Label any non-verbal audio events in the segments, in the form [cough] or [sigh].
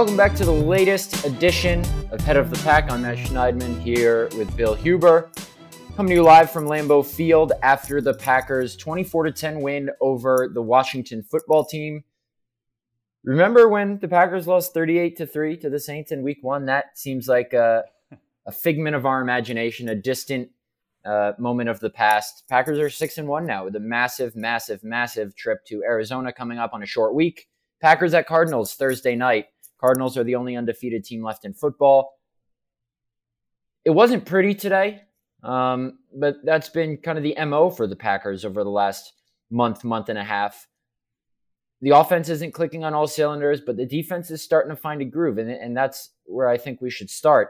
Welcome back to the latest edition of Head of the Pack. I'm Matt Schneidman here with Bill Huber. Coming to you live from Lambeau Field after the Packers' 24 10 win over the Washington football team. Remember when the Packers lost 38 to 3 to the Saints in week one? That seems like a, a figment of our imagination, a distant uh, moment of the past. Packers are 6 and 1 now with a massive, massive, massive trip to Arizona coming up on a short week. Packers at Cardinals Thursday night. Cardinals are the only undefeated team left in football. It wasn't pretty today, um, but that's been kind of the MO for the Packers over the last month, month and a half. The offense isn't clicking on all cylinders, but the defense is starting to find a groove, and, and that's where I think we should start.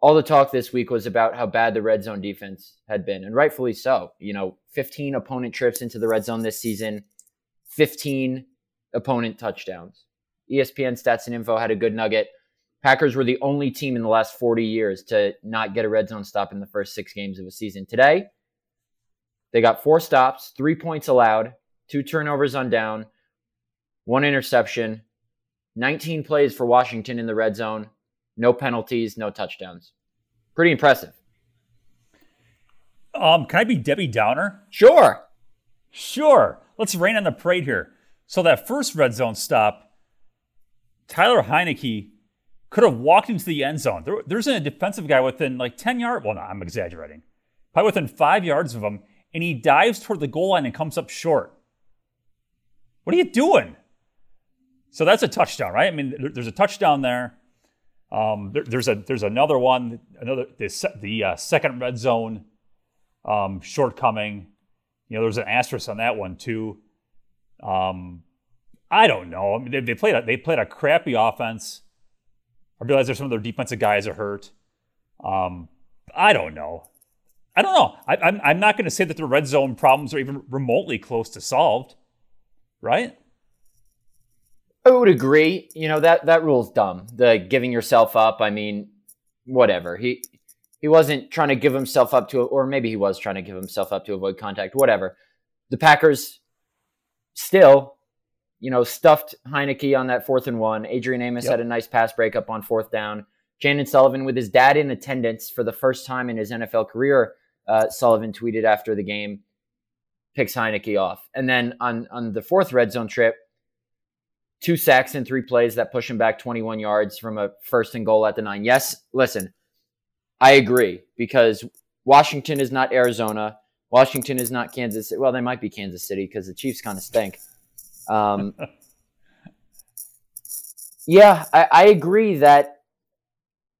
All the talk this week was about how bad the red zone defense had been, and rightfully so. You know, 15 opponent trips into the red zone this season, 15 opponent touchdowns. ESPN Stats and Info had a good nugget. Packers were the only team in the last 40 years to not get a red zone stop in the first six games of a season. Today, they got four stops, three points allowed, two turnovers on down, one interception, 19 plays for Washington in the red zone, no penalties, no touchdowns. Pretty impressive. Um, can I be Debbie Downer? Sure. Sure. Let's rain on the parade here. So that first red zone stop, Taylor Heinicke could have walked into the end zone. There, there's a defensive guy within like 10 yards. Well, no, I'm exaggerating. Probably within five yards of him, and he dives toward the goal line and comes up short. What are you doing? So that's a touchdown, right? I mean, there's a touchdown there. Um, there, there's a there's another one, another the, the uh, second red zone um, shortcoming. You know, there's an asterisk on that one too. Um, I don't know. I mean, they, they played a, they played a crappy offense. I realize there's some of their defensive guys are hurt. Um, I don't know. I don't know. I, I'm I'm not going to say that the red zone problems are even remotely close to solved, right? I would agree. You know that that rule's dumb. The giving yourself up. I mean, whatever. He he wasn't trying to give himself up to, or maybe he was trying to give himself up to avoid contact. Whatever. The Packers still, you know, stuffed Heinicke on that fourth and one. Adrian Amos Yep. had a nice pass breakup on fourth down. Chandon Sullivan with his dad in attendance for the first time in his NFL career. Uh, Sullivan tweeted after the game, picks Heinicke off, and then on on the fourth red zone trip, two sacks in three plays that push him back 21 yards from a first and goal at the nine. Yes, listen, I agree because Washington is not Arizona. Washington is not Kansas. Well, they might be Kansas City because the Chiefs kind of stink. Um, yeah, I, I agree that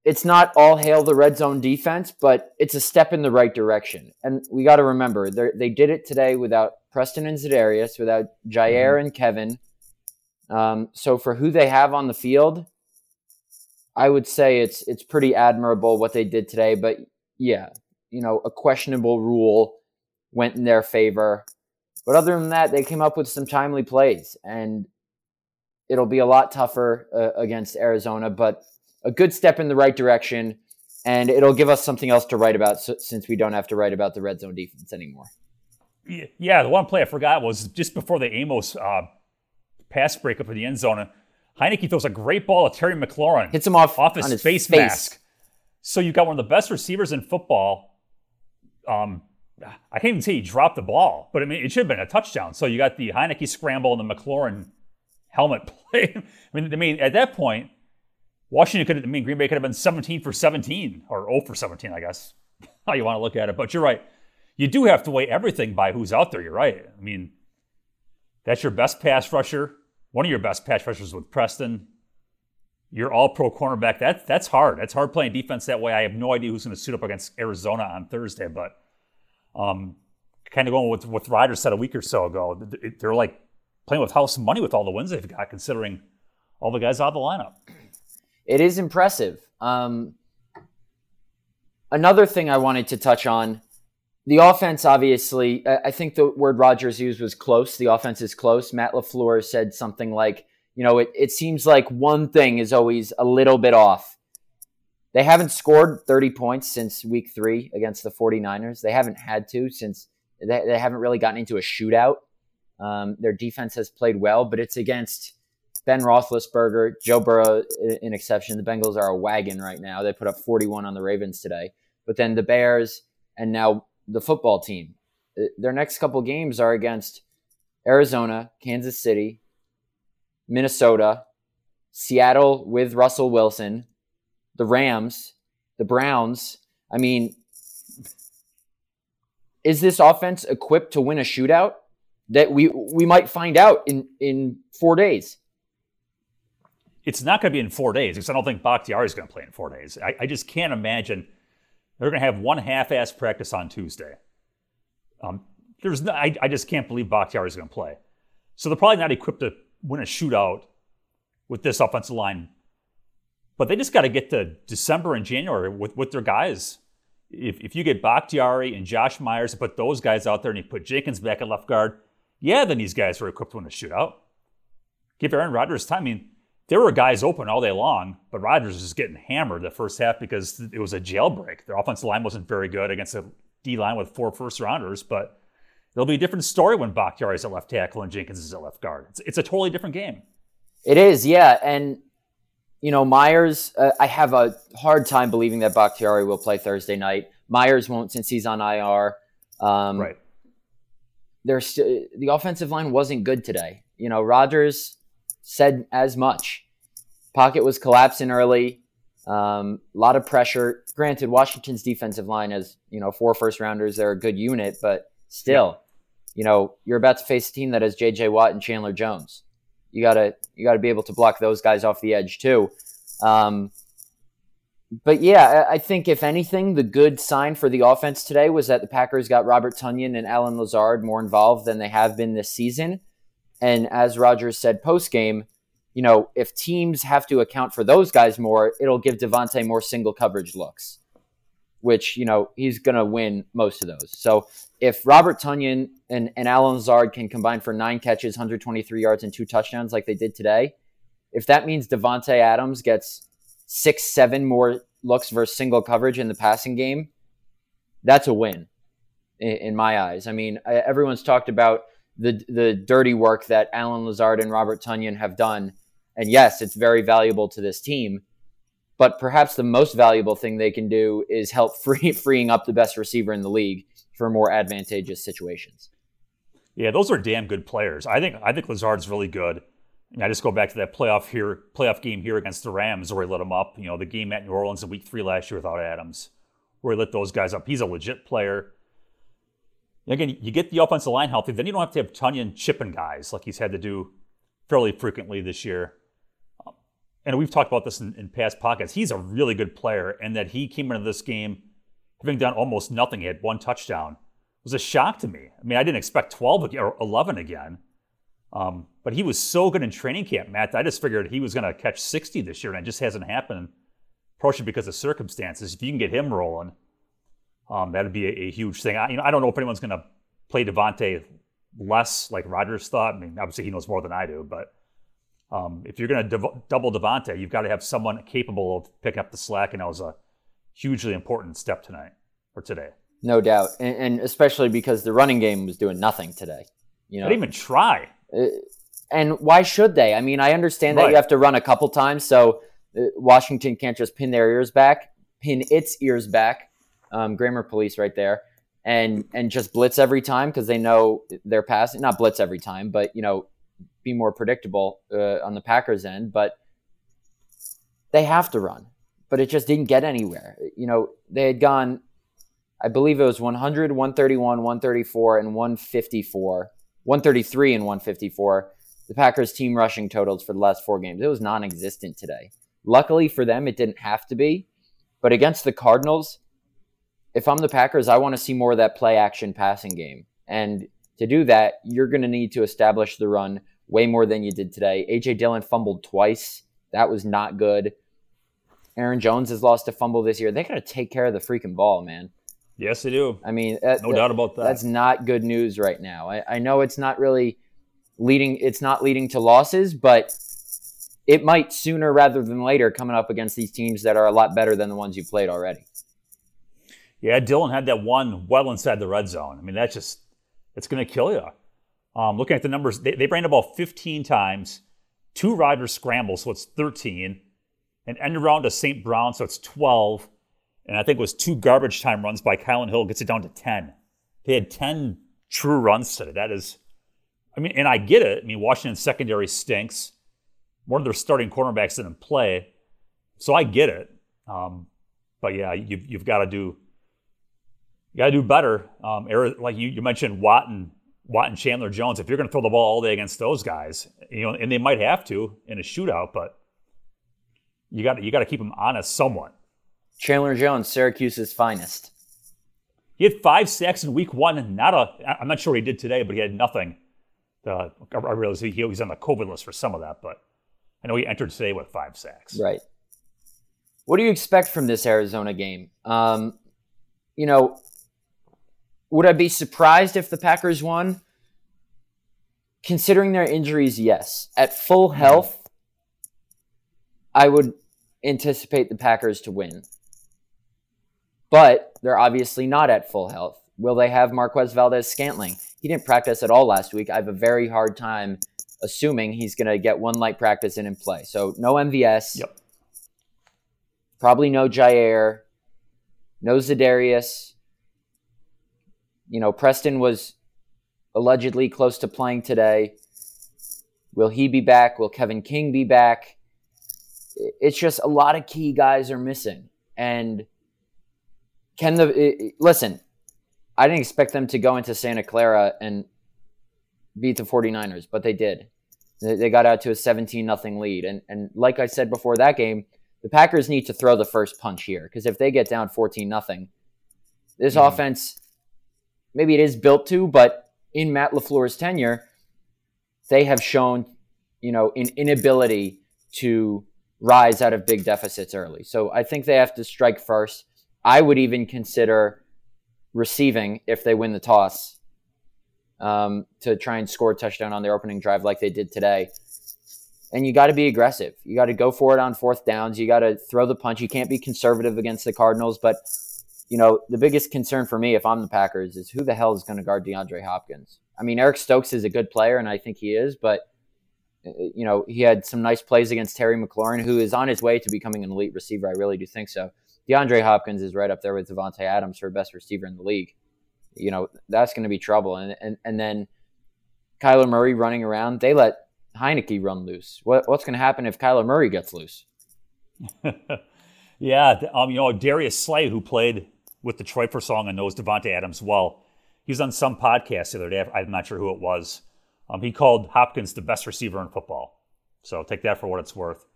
it's not all hail the red zone defense, but it's a step in the right direction. And we got to remember, they're- did it today without Preston and Za'Darius, without Jaire and Kevin. Um, so for who they have on the field, I would say it's it's pretty admirable what they did today. But yeah, you know, a questionable rule went in their favor. But other than that, they came up with some timely plays, and it'll be a lot tougher uh, against Arizona. But a good step in the right direction, and it'll give us something else to write about so, since we don't have to write about the red zone defense anymore. Yeah, the one play I forgot was just before the Amos uh, pass breakup in the end zone. Heinicke throws a great ball to Terry McLaurin. Hits him off, off his, his face, face, mask. So you've got one of the best receivers in football. Um, I can't even say he dropped the ball, but I mean it should have been a touchdown. So you got the Heinicke scramble and the McLaurin helmet [laughs] play. I mean, I mean at that point, Washington could have, I mean Green Bay could have been 17 for 17 or 0 for 17, I guess. [laughs] How you want to look at it, but you're right you do have to weigh everything by who's out there. You're right. I mean, that's your best pass rusher, one of your best pass rushers with Preston. You're all pro cornerback. That, that's hard. That's hard playing defense that way. I have no idea who's going to suit up against Arizona on Thursday, but um, kind of going with what Rodgers said a week or so ago. They're like playing with house money with all the wins they've got, considering all the guys out of the lineup. It is impressive. Um, another thing I wanted to touch on the offense, obviously, I think the word Rodgers used was close. The offense is close. Matt LaFleur said something like, you know, it, it seems like one thing is always a little bit off. They haven't scored 30 points since week three against the 49ers. They haven't had to since they, they haven't really gotten into a shootout. Um, their defense has played well, but it's against Ben Roethlisberger, Joe Burrow, an exception. The Bengals are a wagon right now. They put up 41 on the Ravens today. But then the Bears and now the football team. Uh, their next couple games are against Arizona, Kansas City, Minnesota, Seattle with Russell Wilson, the Rams, the Browns. I mean, is this offense equipped to win a shootout? That we we might find out in in four days. It's not going to be in four days because I don't think Bakhtiari is going to play in four days. I, I just can't imagine they're going to have one half-ass practice on Tuesday. Um, there's no, I, I just can't believe Bakhtiari is going to play. So they're probably not equipped to win a shootout with this offensive line. But they just got to get to December and January with, with their guys. If, if you get Bakhtiari and Josh Myers and put those guys out there and you put Jenkins back at left guard, yeah, then these guys are equipped to win a shootout. Give Aaron Rodgers time. I mean, there were guys open all day long, but Rodgers was getting hammered the first half because it was a jailbreak. Their offensive line wasn't very good against a D line with four first rounders, but it'll be a different story when Bakhtiari is at left tackle and Jenkins is at left guard. It's, it's a totally different game. It is, yeah. And, you know, Myers, uh, I have a hard time believing that Bakhtiari will play Thursday night. Myers won't since he's on IR. Um, right. There's st- the offensive line wasn't good today. You know, Rodgers said as much. Pocket was collapsing early. A um, lot of pressure. Granted, Washington's defensive line has you know four first rounders. They're a good unit, but still, yeah. you know you're about to face a team that has J.J. Watt and Chandler Jones. You gotta you gotta be able to block those guys off the edge too. Um, but yeah, I think if anything, the good sign for the offense today was that the Packers got Robert Tonyan and Allen Lazard more involved than they have been this season. And as Rodgers said post game, you know, if teams have to account for those guys more, it'll give Davante more single coverage looks, which, you know, he's going to win most of those. So if Robert Tonyan and, and Allen Lazard can combine for nine catches, 123 yards, and two touchdowns like they did today, if that means Davante Adams gets six, seven more looks versus single coverage in the passing game, that's a win in, in my eyes. I mean, everyone's talked about the the dirty work that Allen Lazard and Robert Tonyan have done. And yes, it's very valuable to this team. But perhaps the most valuable thing they can do is help [laughs] free, freeing up the best receiver in the league for more advantageous situations. Yeah, those are damn good players. I think I think Lazard's really good. And I just go back to that playoff here, playoff game here against the Rams where he lit them up. You know, the game at New Orleans in Week Three last year without Adams, where he lit those guys up. He's a legit player. Again, you get the offensive line healthy, then you don't have to have Tonyan chipping guys like he's had to do fairly frequently this year. And we've talked about this in, in past podcasts, He's a really good player, and that he came into this game having done almost nothing. He had one touchdown. It was a shock to me. I mean, I didn't expect 12 or 11 again. Um, but he was so good in training camp, Matt. I just figured he was going to catch 60 this year, and it just hasn't happened. Partially because of circumstances. If you can get him rolling, um, that'd be a, a, huge thing. I, you know, I don't know if anyone's going to play Davante less like Rodgers thought. I mean, obviously he knows more than I do, but Um, if you're going to double Davante, you've got to have someone capable of picking up the slack, and that was a hugely important step tonight or today. No doubt, and, and especially because the running game was doing nothing today. You know, they didn't even try. Uh, and why should they? I mean, I understand that Right. you have to run a couple times, so uh, Washington can't just pin their ears back, pin its ears back. Um, grammar police right there, and and just blitz every time because they know they're passing. Not blitz every time, but you know, be more predictable uh, on the Packers end. But they have to run, but it just didn't get anywhere. You know, they had gone. I believe it was 100, 131, 134, and 154. 133 and 154 the Packers team rushing totals for the last four games. It was non existent today. Luckily for them, it didn't have to be. But against the Cardinals, if I'm the Packers, I want to see more of that play action passing game. And to do that, you're going to need to establish the run way more than you did today. AJ Dillon fumbled twice. That was not good. Aaron Jones has lost a fumble this year. They got to take care of the freaking ball, man. Yes, they do. I mean, that- No that- doubt about that. that's not good news right now. I, I know it's not really leading it's not leading to losses, but it might sooner rather than later coming up against these teams that are a lot better than the ones you played already. Yeah, Dillon had that one well inside the red zone. I mean, that's just, it's going to kill you. Um, looking at the numbers, they, they ran the ball 15 times, two riders scrambles, so it's 13, an end around to St. Brown, so it's 12, and I think it was two garbage time runs by Kylan Hill, gets it down to 10. They had 10 true runs today. That is, I mean, and I get it. I mean, Washington's secondary stinks. One of their starting cornerbacks didn't play, so I get it. Um, but yeah, you've, you've got to do you got to do better. Um, like you, you mentioned, Watt and Watt and Chandler Jones. If you're going to throw the ball all day against those guys, you know, and they might have to in a shootout, but you got you got to keep them honest somewhat. Chandler Jones, Syracuse's finest. He had five sacks in week one, not a. I'm not sure what he did today, but he had nothing. Uh, I realize he, he was on the COVID list for some of that, but I know he entered today with five sacks. Right. What do you expect from this Arizona game? Um, you know, would I be surprised if the Packers won? Considering their injuries, yes. At full health, I would anticipate the Packers to win. But they're obviously not at full health. Will they have Marquez Valdes-Scantling? He didn't practice at all last week. I have a very hard time assuming he's going to get one light practice in and play. So no MVS. Yep. Probably no Jaire. No Za'Darius. You know, Preston was allegedly close to playing today. Will he be back? Will Kevin King be back? It's just a lot of key guys are missing. And can the i- i- listen, I didn't expect them to go into Santa Clara and beat the 49ers, but they did. They got out to a 17 nothing lead. And and like I said before that game, the Packers need to throw the first punch here because if they get down 14 nothing, this Mhm. offense maybe it is built to, but in Matt LaFleur's tenure, they have shown, you know, an inability to rise out of big deficits early. So I think they have to strike first. I would even consider receiving if they win the toss um, to try and score a touchdown on their opening drive like they did today. And you got to be aggressive. You got to go for it on fourth downs. You got to throw the punch. You can't be conservative against the Cardinals. But, you know, the biggest concern for me, if I'm the Packers, is who the hell is going to guard DeAndre Hopkins? I mean, Eric Stokes is a good player, and I think he is, but, uh, you know, he had some nice plays against Terry McLaurin, who is on his way to becoming an elite receiver. I really do think so. DeAndre Hopkins is right up there with Davante Adams for best receiver in the league. You know, that's going to be trouble. And, and, and then Kyler Murray running around, they let Heinicke run loose. What, what's going to happen if Kyler Murray gets loose? [laughs] yeah, um, you know Darius Slay, who played with Detroit for song and knows Davante Adams well. He was on some podcast the other day. I'm not sure who it was. Um, he called Hopkins the best receiver in football. So take that for what it's worth.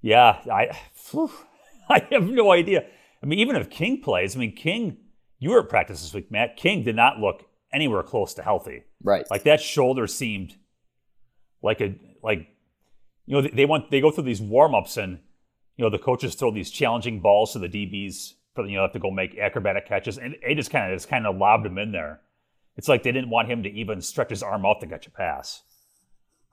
Yeah, I, phew, [laughs] I have no idea. I mean, even if King plays, I mean, King, you were at practice this week, Matt. King did not look anywhere close to healthy. Right. Like that shoulder seemed like a like you know they, they want they go through these warm ups and you know the coaches throw these challenging balls to the DBs for you know have to go make acrobatic catches and they just kind of just kind of lobbed him in there. It's like they didn't want him to even stretch his arm out to catch a pass.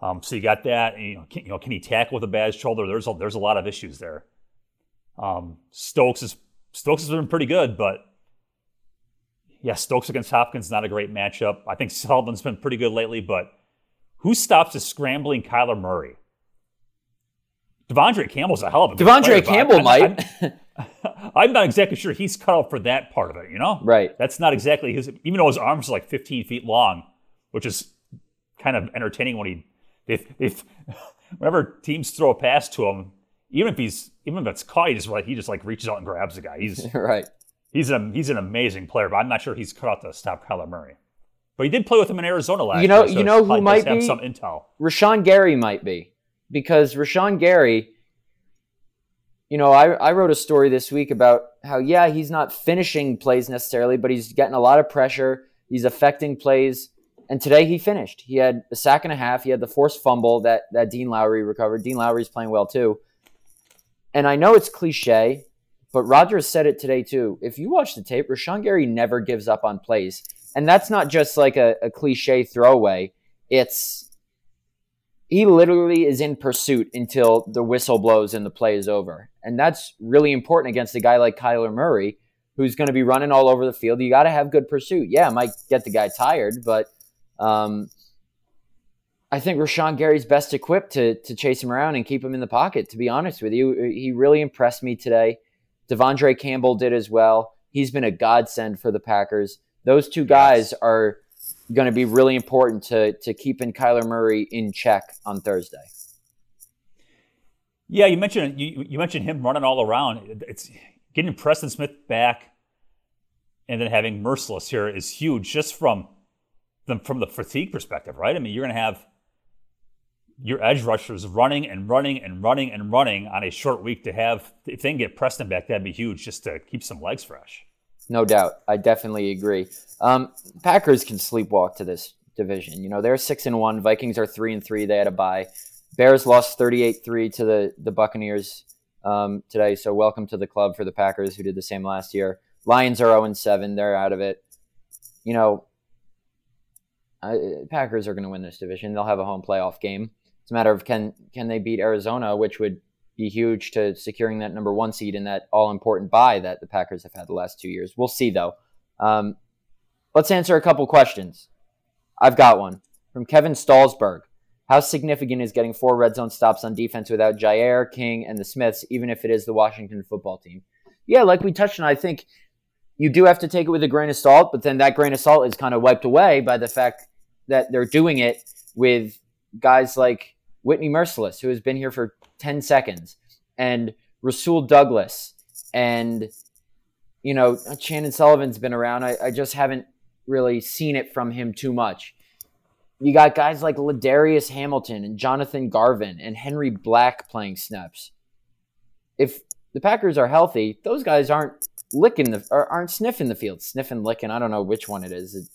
Um, so you got that. And, you know, can, you know, can he tackle with a bad shoulder? There's a, there's a lot of issues there. Um, Stokes is Stokes has been pretty good, but yeah, Stokes against Hopkins not a great matchup. I think Sullivan's been pretty good lately, but who stops a scrambling Kyler Murray? De'Vondre Campbell's a hell of a De'Vondre player, Campbell I'm, might. I'm, [laughs] [laughs] I'm, not exactly sure he's cut out for that part of it. You know, right? That's not exactly his. Even though his arms are like 15 feet long, which is kind of entertaining when he if if [laughs] whenever teams throw a pass to him, even if he's even if it's caught, he just like he just like reaches out and grabs the guy. He's [laughs] right. He's an he's an amazing player, but I'm not sure he's cut out to stop Kyler Murray. But he did play with him in Arizona last year. you know, year. So you know who might have be some intel. Rashan Gary might be because Rashan Gary. You know, I, I wrote a story this week about how yeah he's not finishing plays necessarily, but he's getting a lot of pressure. He's affecting plays, and today he finished. He had a sack and a half. He had the forced fumble that that Dean Lowry recovered. Dean Lowry's playing well too. And I know it's cliche, but Rodgers said it today too. If you watch the tape, Rashan Gary never gives up on plays. And that's not just like a, a cliche throwaway. It's he literally is in pursuit until the whistle blows and the play is over. And that's really important against a guy like Kyler Murray, who's going to be running all over the field. You got to have good pursuit. Yeah, might get the guy tired, but um, I think Rashan Gary's best equipped to to chase him around and keep him in the pocket. To be honest with you, he really impressed me today. De'Vondre Campbell did as well. He's been a godsend for the Packers. Those two guys yes. are going to be really important to to keeping Kyler Murray in check on Thursday. Yeah, you mentioned you, you mentioned him running all around. It's getting Preston Smith back, and then having Mercilus here is huge, just from the from the fatigue perspective, right? I mean, you're going to have your edge rushers running and running and running and running on a short week to have if they can get Preston back, that'd be huge just to keep some legs fresh. No doubt. I definitely agree. Um, Packers can sleepwalk to this division. You know, they're six and one. Vikings are three and three. They had a bye. Bears lost 38-3 to the, the Buccaneers um, today. So welcome to the club for the Packers who did the same last year. Lions are 0 and 7. They're out of it. You know, uh, Packers are going to win this division. They'll have a home playoff game. It's a matter of can can they beat Arizona, which would be huge to securing that number one seed in that all important bye that the Packers have had the last two years. We'll see though. Um, let's answer a couple questions. I've got one from Kevin Stallsberg. How significant is getting four red zone stops on defense without Jaire, King, and the Smiths, even if it is the Washington football team? Yeah, like we touched on, I think you do have to take it with a grain of salt, but then that grain of salt is kind of wiped away by the fact that they're doing it with guys like Whitney Mercilus, who has been here for 10 seconds, and Rasul Douglas, and you know, Chandon Sullivan's been around. I, I just haven't really seen it from him too much. You got guys like Ladarius Hamilton and Jonathan Garvin and Henry Black playing snaps. If the Packers are healthy, those guys aren't licking the aren't sniffing the field, sniffing, licking. I don't know which one it is. It,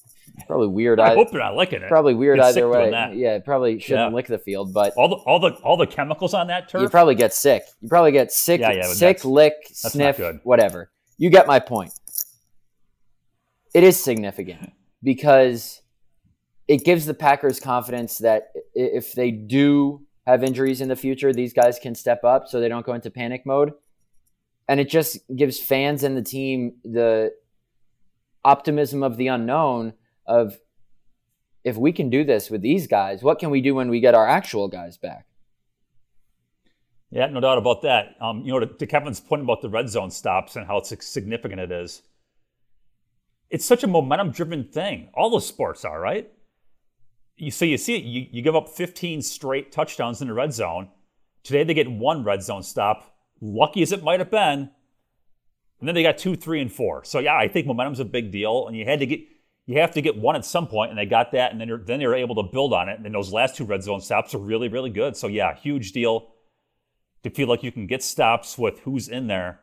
Probably weird. I, I hope they're not licking it. Probably weird either way. Yeah, probably shouldn't yeah. lick the field, but all the all the all the chemicals on that turf. You probably get sick. You probably get sick, yeah, yeah, sick, lick, sniff, whatever. You get my point. It is significant because it gives the Packers confidence that if they do have injuries in the future, these guys can step up so they don't go into panic mode. And it just gives fans and the team the optimism of the unknown of if we can do this with these guys, what can we do when we get our actual guys back? Yeah, no doubt about that. Um, you know, to, to, Kevin's point about the red zone stops and how significant it is, it's such a momentum driven thing. All the sports are, right? You, so you see it, you, you give up 15 straight touchdowns in the red zone. Today they get one red zone stop. Lucky as it might have been. And then they got two, three, and four. So yeah, I think momentum's a big deal. And you had to get you have to get one at some point, and they got that, and then they're, then they're able to build on it. And those last two red zone stops are really, really good. So yeah, huge deal to feel like you can get stops with who's in there.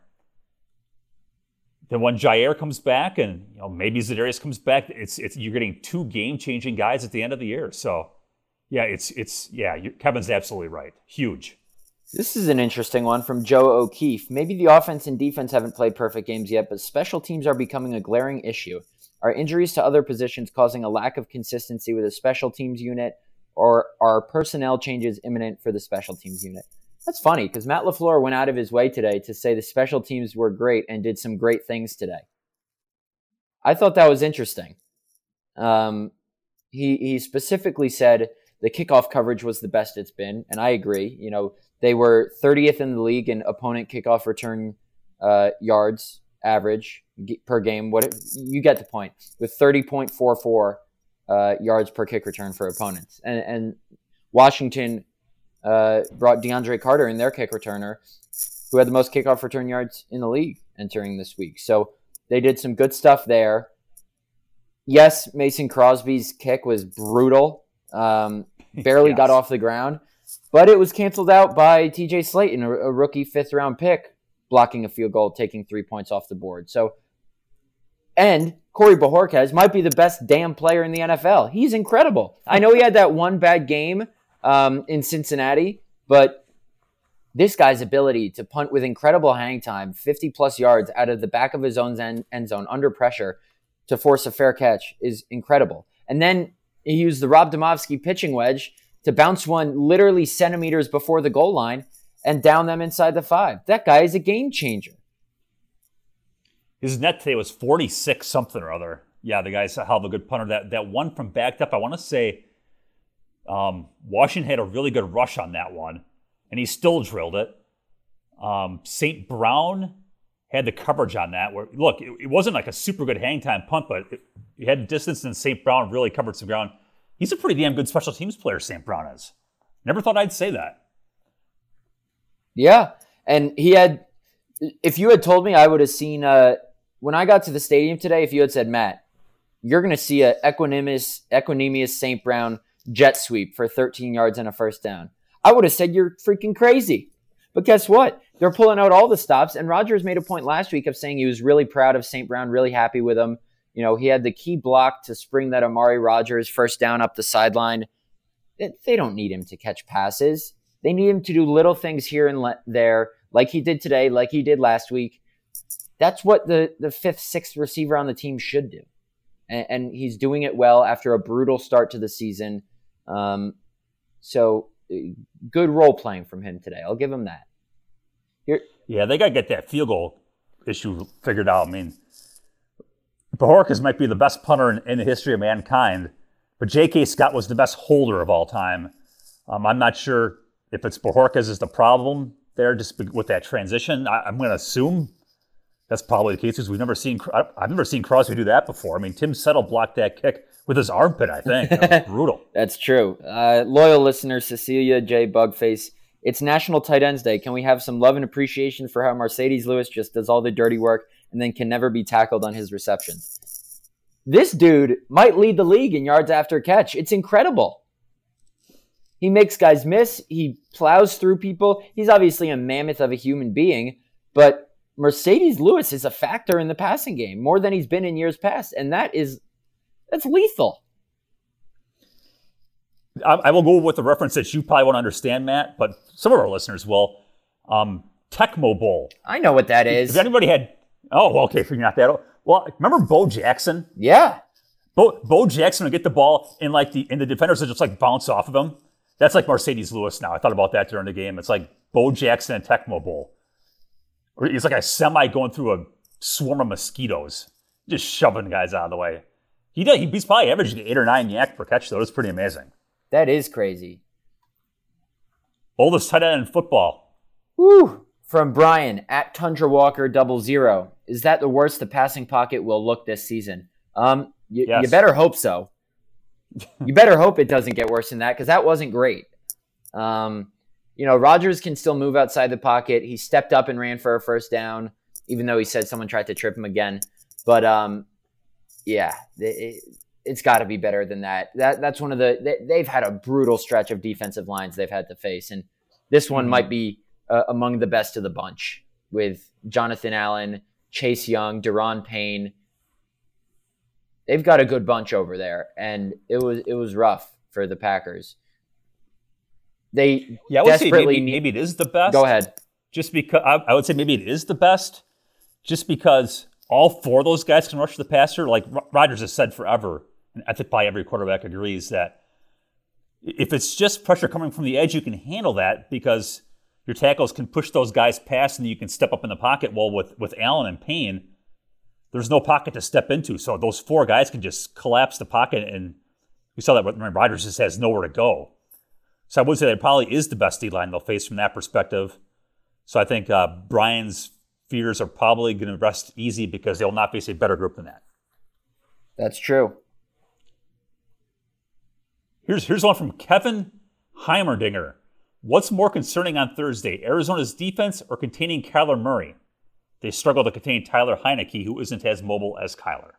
Then when Jaire comes back, and you know maybe Za'Darius comes back, it's it's you're getting two game changing guys at the end of the year. So yeah, it's it's yeah, Kevin's absolutely right. Huge. This is an interesting one from Joe O'Keefe. Maybe the offense and defense haven't played perfect games yet, but special teams are becoming a glaring issue. Are injuries to other positions causing a lack of consistency with a special teams unit, or are personnel changes imminent for the special teams unit? That's funny because Matt LaFleur went out of his way today to say the special teams were great and did some great things today. I thought that was interesting. Um, he he specifically said the kickoff coverage was the best it's been, and I agree. You know, they were 30th in the league in opponent kickoff return uh, yards average per game. What you get the point with 30.44 uh, yards per kick return for opponents, and, and Washington uh, brought DeAndre Carter in their kick returner, who had the most kickoff return yards in the league entering this week. So they did some good stuff there. Yes, Mason Crosby's kick was brutal. Um, [laughs] barely yes. got off the ground, but it was canceled out by TJ Slaton, a, a rookie fifth round pick, blocking a field goal, taking three points off the board. So, and Corey Bojorquez might be the best damn player in the NFL. He's incredible. I know he had that one bad game um, in Cincinnati, but this guy's ability to punt with incredible hang time, 50 plus yards out of the back of his own end, end zone under pressure to force a fair catch is incredible. And then he used the Rob Demovsky pitching wedge to bounce one literally centimeters before the goal line and down them inside the five. That guy is a game changer. His net today was 46 something or other. Yeah, the guy's a hell of a good punter. That that one from backed up, I want to say um, Washington had a really good rush on that one, and he still drilled it. Um, St. Brown had the coverage on that. Where look, it, it, wasn't like a super good hang time punt, but he had distance, and St. Brown really covered some ground. He's a pretty damn good special teams player. St. Brown is. Never thought I'd say that. Yeah, and he had. If you had told me, I would have seen. Uh, when I got to the stadium today, if you had said, Matt, you're going to see a Equanimeous, Equanimeous St. Brown jet sweep for 13 yards and a first down. I would have said you're freaking crazy. But guess what? They're pulling out all the stops. And Rodgers made a point last week of saying he was really proud of St. Brown, really happy with him. You know, he had the key block to spring that Amari Rodgers first down up the sideline. They don't need him to catch passes. They need him to do little things here and there, like he did today, like he did last week. That's what the, the fifth, sixth receiver on the team should do. And, and he's doing it well after a brutal start to the season. Um, so uh, good role playing from him today. I'll give him that. Here, yeah, they got to get that field goal issue figured out. I mean, Bojorquez might be the best punter in, in, the history of mankind, but J.K. Scott was the best holder of all time. Um, I'm not sure if it's Bojorquez is the problem there, just with that transition. I, am going to assume that's probably the case because we've never seen I've never seen Crosby do that before. I mean, Tim Settle blocked that kick with his armpit. I think that was [laughs] brutal. That's true. Uh, loyal listener Cecilia J Bugface. It's National Tight Ends Day. Can we have some love and appreciation for how Marcedes Lewis just does all the dirty work and then can never be tackled on his receptions? This dude might lead the league in yards after catch. It's incredible. He makes guys miss. He plows through people. He's obviously a mammoth of a human being, but Marcedes Lewis is a factor in the passing game more than he's been in years past, and that is that's lethal. I, I will go with the reference that you probably won't understand, Matt, but some of our listeners will. Um, Tecmo Bowl. I know what that is. If anybody had, oh, okay, figuring out that. Well, remember Bo Jackson? Yeah. Bo, Bo Jackson would get the ball and like the and the defenders would just like bounce off of him. That's like Marcedes Lewis now. I thought about that during the game. It's like Bo Jackson and Tecmo Bowl. It's like a semi going through a swarm of mosquitoes, just shoving guys out of the way. He does, he's probably averaging eight or nine YAC per catch, though. It's pretty amazing. That is crazy. Oldest tight end in football. Woo! From Brian at Tundra Walker double zero. Is that the worst the passing pocket will look this season? Um, y- yes. you better hope so. You better hope it doesn't get worse than that because that wasn't great. Um, you know, Rodgers can still move outside the pocket. He stepped up and ran for a first down, even though he said someone tried to trip him again. But um, yeah, it, has got to be better than that. That that's one of the they, have had a brutal stretch of defensive lines they've had to face, and this one mm-hmm. might be uh, among the best of the bunch with Jonathan Allen, Chase Young, Da'Ron Payne. They've got a good bunch over there, and it was it was rough for the Packers. They yeah, I would say maybe, need, maybe it is the best. Go ahead. Just because I, I would say maybe it is the best, just because all four of those guys can rush the passer. Like Rodgers has said forever, and I think probably every quarterback agrees that if it's just pressure coming from the edge, you can handle that because your tackles can push those guys past and you can step up in the pocket. Well, with, with Allen and Payne, there's no pocket to step into. So those four guys can just collapse the pocket. And we saw that with Rodgers just has nowhere to go. So I would say that probably is the best D line they'll face from that perspective. So I think uh, Brian's fears are probably going to rest easy because they'll not face a better group than that. That's true. Here's here's one from Kevin Heimerdinger. What's more concerning on Thursday, Arizona's defense or containing Kyler Murray? They struggle to contain Taylor Heinicke, who isn't as mobile as Kyler.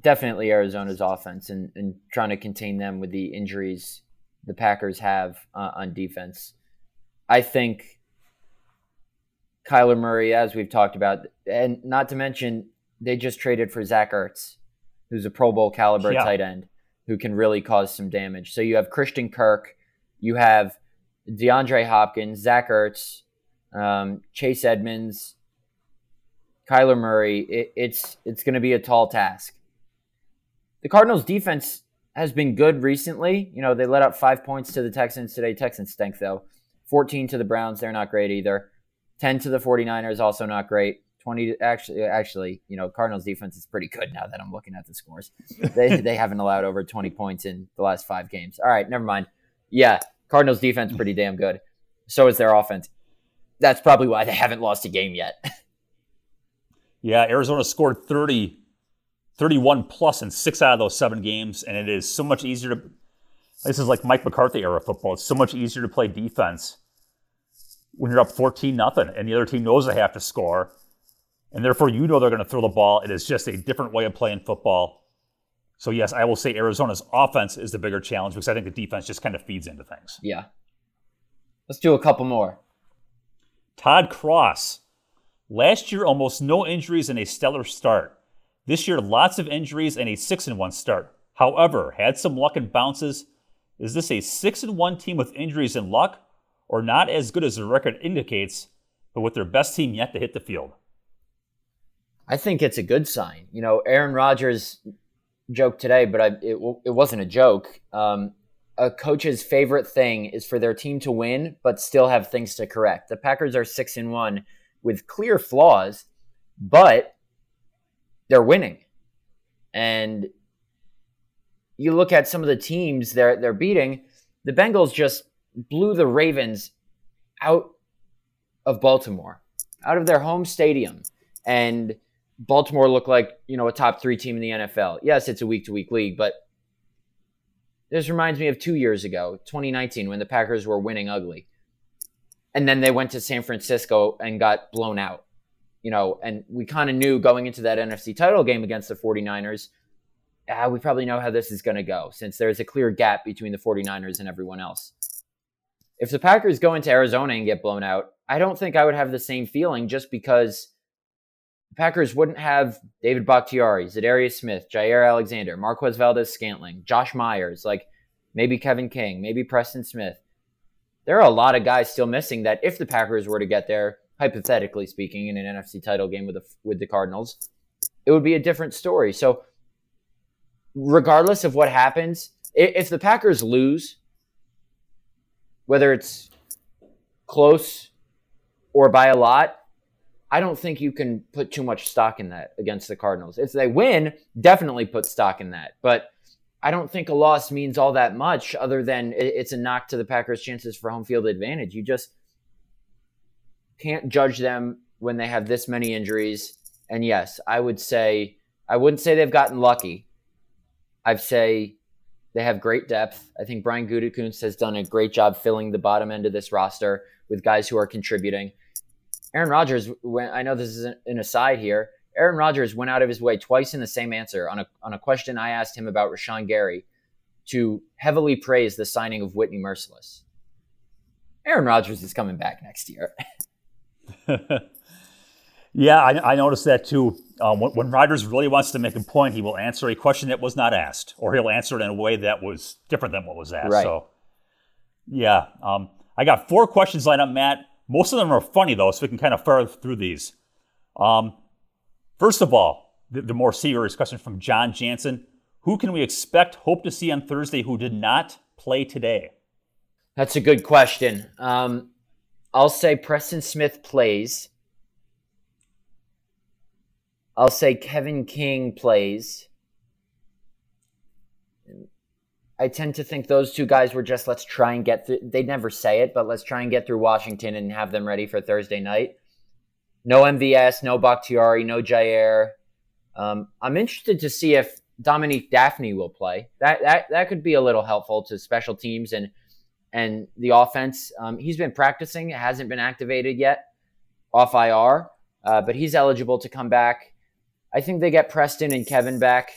Definitely Arizona's offense and, and trying to contain them with the injuries the Packers have uh, on defense. I think Kyler Murray, as we've talked about, and not to mention they just traded for Zach Ertz, who's a Pro Bowl caliber yeah. tight end who can really cause some damage. So you have Christian Kirk, you have DeAndre Hopkins, Zach Ertz, um, Chase Edmonds, Kyler Murray. It, it's it's going to be a tall task. The Cardinals' defense has been good recently. You know, they let up five points to the Texans today. Texans stink though. 14 to the Browns. They're not great either. 10 to the 49ers. Also not great. 20 actually actually you know cardinals defense is pretty good now that i'm looking at the scores they, [laughs] they haven't allowed over 20 points in the last five games all right never mind yeah cardinals defense pretty damn good so is their offense that's probably why they haven't lost a game yet [laughs] yeah arizona scored 30 31 plus in six out of those seven games and it is so much easier to this is like mike mccarthy era football it's so much easier to play defense when you're up 14 nothing and the other team knows they have to score and therefore you know they're going to throw the ball. It is just a different way of playing football. So yes, I will say Arizona's offense is the bigger challenge because I think the defense just kind of feeds into things. Yeah. Let's do a couple more. Todd Cross. Last year, almost no injuries and a stellar start. This year, lots of injuries and a six and one start. However, had some luck and bounces. Is this a six and one team with injuries and luck, or not as good as the record indicates, but with their best team yet to hit the field? I think it's a good sign. You know, Aaron Rodgers joked today, but I, it, it wasn't a joke. Um, a coach's favorite thing is for their team to win, but still have things to correct. The Packers are six and one with clear flaws, but they're winning. And you look at some of the teams they're they're beating. The Bengals just blew the Ravens out of Baltimore, out of their home stadium, and Baltimore looked like, you know, a top three team in the NFL. Yes, it's a week to week league, but this reminds me of two years ago, 2019, when the Packers were winning ugly. And then they went to San Francisco and got blown out. You know, and we kind of knew going into that NFC title game against the 49ers, ah, we probably know how this is going to go since there's a clear gap between the 49ers and everyone else. If the Packers go into Arizona and get blown out, I don't think I would have the same feeling just because the Packers wouldn't have David Bakhtiari, Za'Darius Smith, Jaire Alexander, Marquez Valdes-Scantling, Josh Myers, like maybe Kevin King, maybe Preston Smith. There are a lot of guys still missing that if the Packers were to get there, hypothetically speaking, in an NFC title game with the, with the Cardinals, it would be a different story. So, regardless of what happens, if the Packers lose, whether it's close or by a lot, I don't think you can put too much stock in that against the Cardinals. If they win, definitely put stock in that. But I don't think a loss means all that much other than it's a knock to the Packers' chances for home field advantage. You just can't judge them when they have this many injuries. And yes, I would say I wouldn't say they've gotten lucky. I'd say they have great depth. I think Brian Gutekunst has done a great job filling the bottom end of this roster with guys who are contributing. Aaron Rodgers, I know this is an aside here, Aaron Rodgers went out of his way twice in the same answer on a on a question I asked him about Rashan Gary to heavily praise the signing of Whitney Mercilus. Aaron Rodgers is coming back next year. [laughs] yeah, I, I, noticed that too. Um, when, when Rodgers really wants to make a point, he will answer a question that was not asked, or he'll answer it in a way that was different than what was asked. Right. So, yeah, um, I got four questions lined up, Matt. Most of them are funny, though, so we can kind of fire through these. Um, first of all, the, the more serious question from John Jansen Who can we expect, hope to see on Thursday who did not play today? That's a good question. Um, I'll say Preston Smith plays. I'll say Kevin King plays. I tend to think those two guys were just let's try and get through. They'd never say it, but let's try and get through Washington and have them ready for Thursday night. No MVS, no Bakhtiari, no Jaire. Um, I'm interested to see if Dominique Dafney will play. That that that could be a little helpful to special teams and and the offense. Um, he's been practicing; it hasn't been activated yet off IR, uh, but he's eligible to come back. I think they get Preston and Kevin back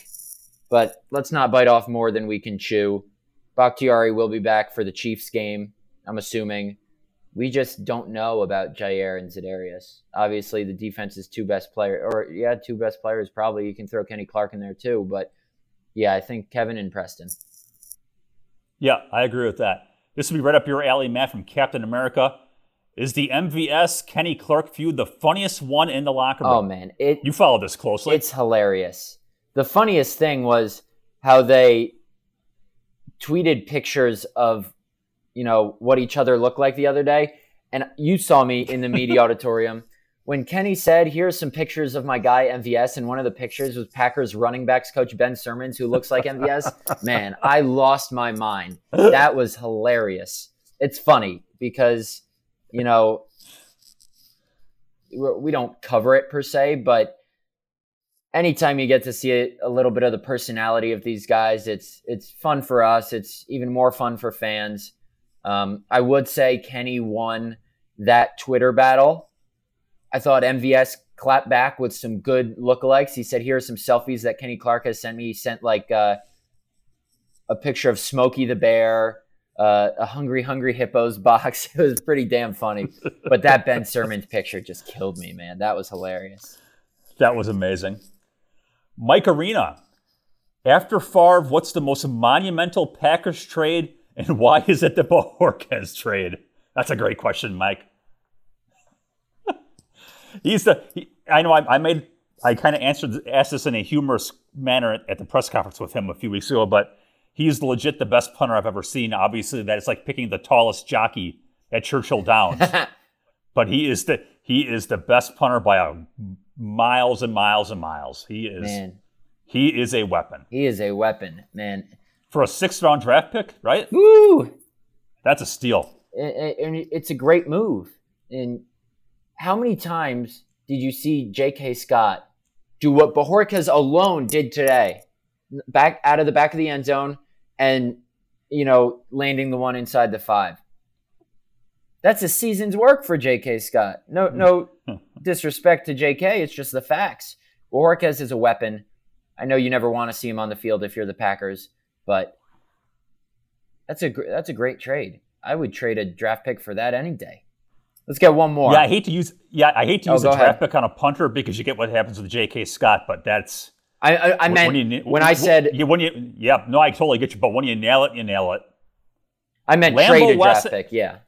but let's not bite off more than we can chew. Bakhtiari will be back for the Chiefs game, I'm assuming. We just don't know about Jaire and Za'Darius. Obviously, the defense's two best players, or yeah, two best players probably. You can throw Kenny Clark in there too, but yeah, I think Kevin and Preston. Yeah, I agree with that. This will be right up your alley, Matt, from Captain America. Is the MVS Kenny Clark feud the funniest one in the locker room? Oh man, it you follow this closely. It's hilarious the funniest thing was how they tweeted pictures of you know what each other looked like the other day. And you saw me in the media [laughs] auditorium. When kenny said here's some pictures of my guy mvs and one of the pictures was packers running backs coach ben sirmans who looks like mvs [laughs] man i lost my mind. That was hilarious. It's funny because you know we don't cover it per se but anytime you get to see a, a, little bit of the personality of these guys, it's it's fun for us. It's even more fun for fans. Um, I would say Kenny won that Twitter battle. I thought MVS clapped back with some good lookalikes. He said, "Here are some selfies that Kenny Clark has sent me." He sent like uh, a picture of Smokey the Bear. Uh, a hungry, hungry hippos box. [laughs] It was pretty damn funny. but that Ben Sirmans picture just killed me, man. That was hilarious. That was amazing. Mike Arena. After Favre, what's the most monumental Packers trade, and why is it the Bojorquez trade? That's a great question, Mike. [laughs] He's the. He, I know. I, I made. I kind of answered asked this in a humorous manner at, at the press conference with him a few weeks ago, but he's legit the best punter I've ever seen. Obviously, that it's like picking the tallest jockey at Churchill Downs. [laughs] but he is the he is the best punter by a miles and miles and miles. He is man. he is a weapon. He is a weapon, man. For a sixth round draft pick, right? Woo! That's a steal. And it's a great move. And how many times did you see J.K. Scott do what Bojorquez alone did today? Back out of the back of the end zone and, you know, landing the one inside the five. That's a season's work for J.K. Scott. No, hmm. no [laughs] disrespect to J.K. It's just the facts. Bojorquez is a weapon. I know you never want to see him on the field if you're the Packers, but that's a that's a great trade. I would trade a draft pick for that any day. Let's get one more. Yeah, I hate to use yeah I hate to oh, use a draft ahead. pick on a punter because you get what happens with J.K. Scott, but that's I I, I meant when, you, when I said yeah, when you yeah no I totally get you, but when you nail it, you nail it. I meant Lambeau trade a West, draft pick. Yeah.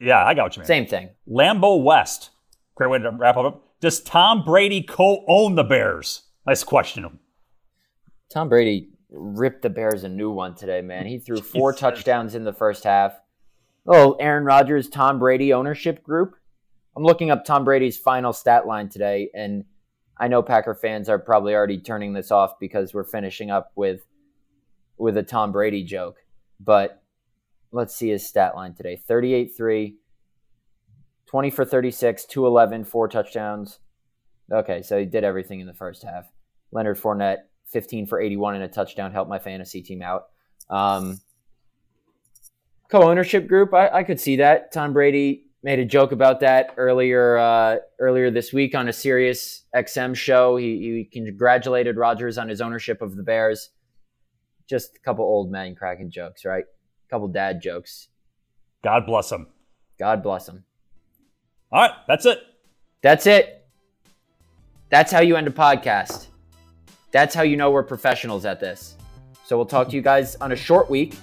Yeah, I got what you mean. Same thing. Lambo West. Great way to wrap up. Does Tom Brady co-own the Bears? Nice question. Him. Tom Brady ripped the Bears a new one today, man. He threw four touchdowns in the first half. Oh, Aaron Rodgers, Tom Brady ownership group. I'm looking up Tom Brady's final stat line today, and I know Packer fans are probably already turning this off because we're finishing up with with a Tom Brady joke. But let's see his stat line today 38 3, 20 for 36, 211, four touchdowns. Okay, so he did everything in the first half. Leonard Fournette, 15 for 81 and a touchdown, helped my fantasy team out. Um, Co ownership group, I, I, could see that. Tom Brady made a joke about that earlier uh, earlier this week on a Sirius XM show. He, he congratulated Rodgers on his ownership of the Bears. Just a couple old men cracking jokes, right? A couple dad jokes. God bless him. God bless him. All right, that's it. That's it. That's how you end a podcast. That's how you know we're professionals at this. So we'll talk to you guys on a short week.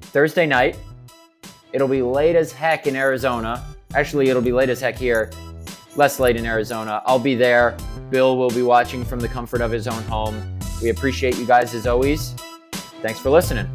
Thursday night. It'll be late as heck in Arizona. Actually, it'll be late as heck here. Less late in Arizona. I'll be there. Bill will be watching from the comfort of his own home. We appreciate you guys as always. Thanks for listening.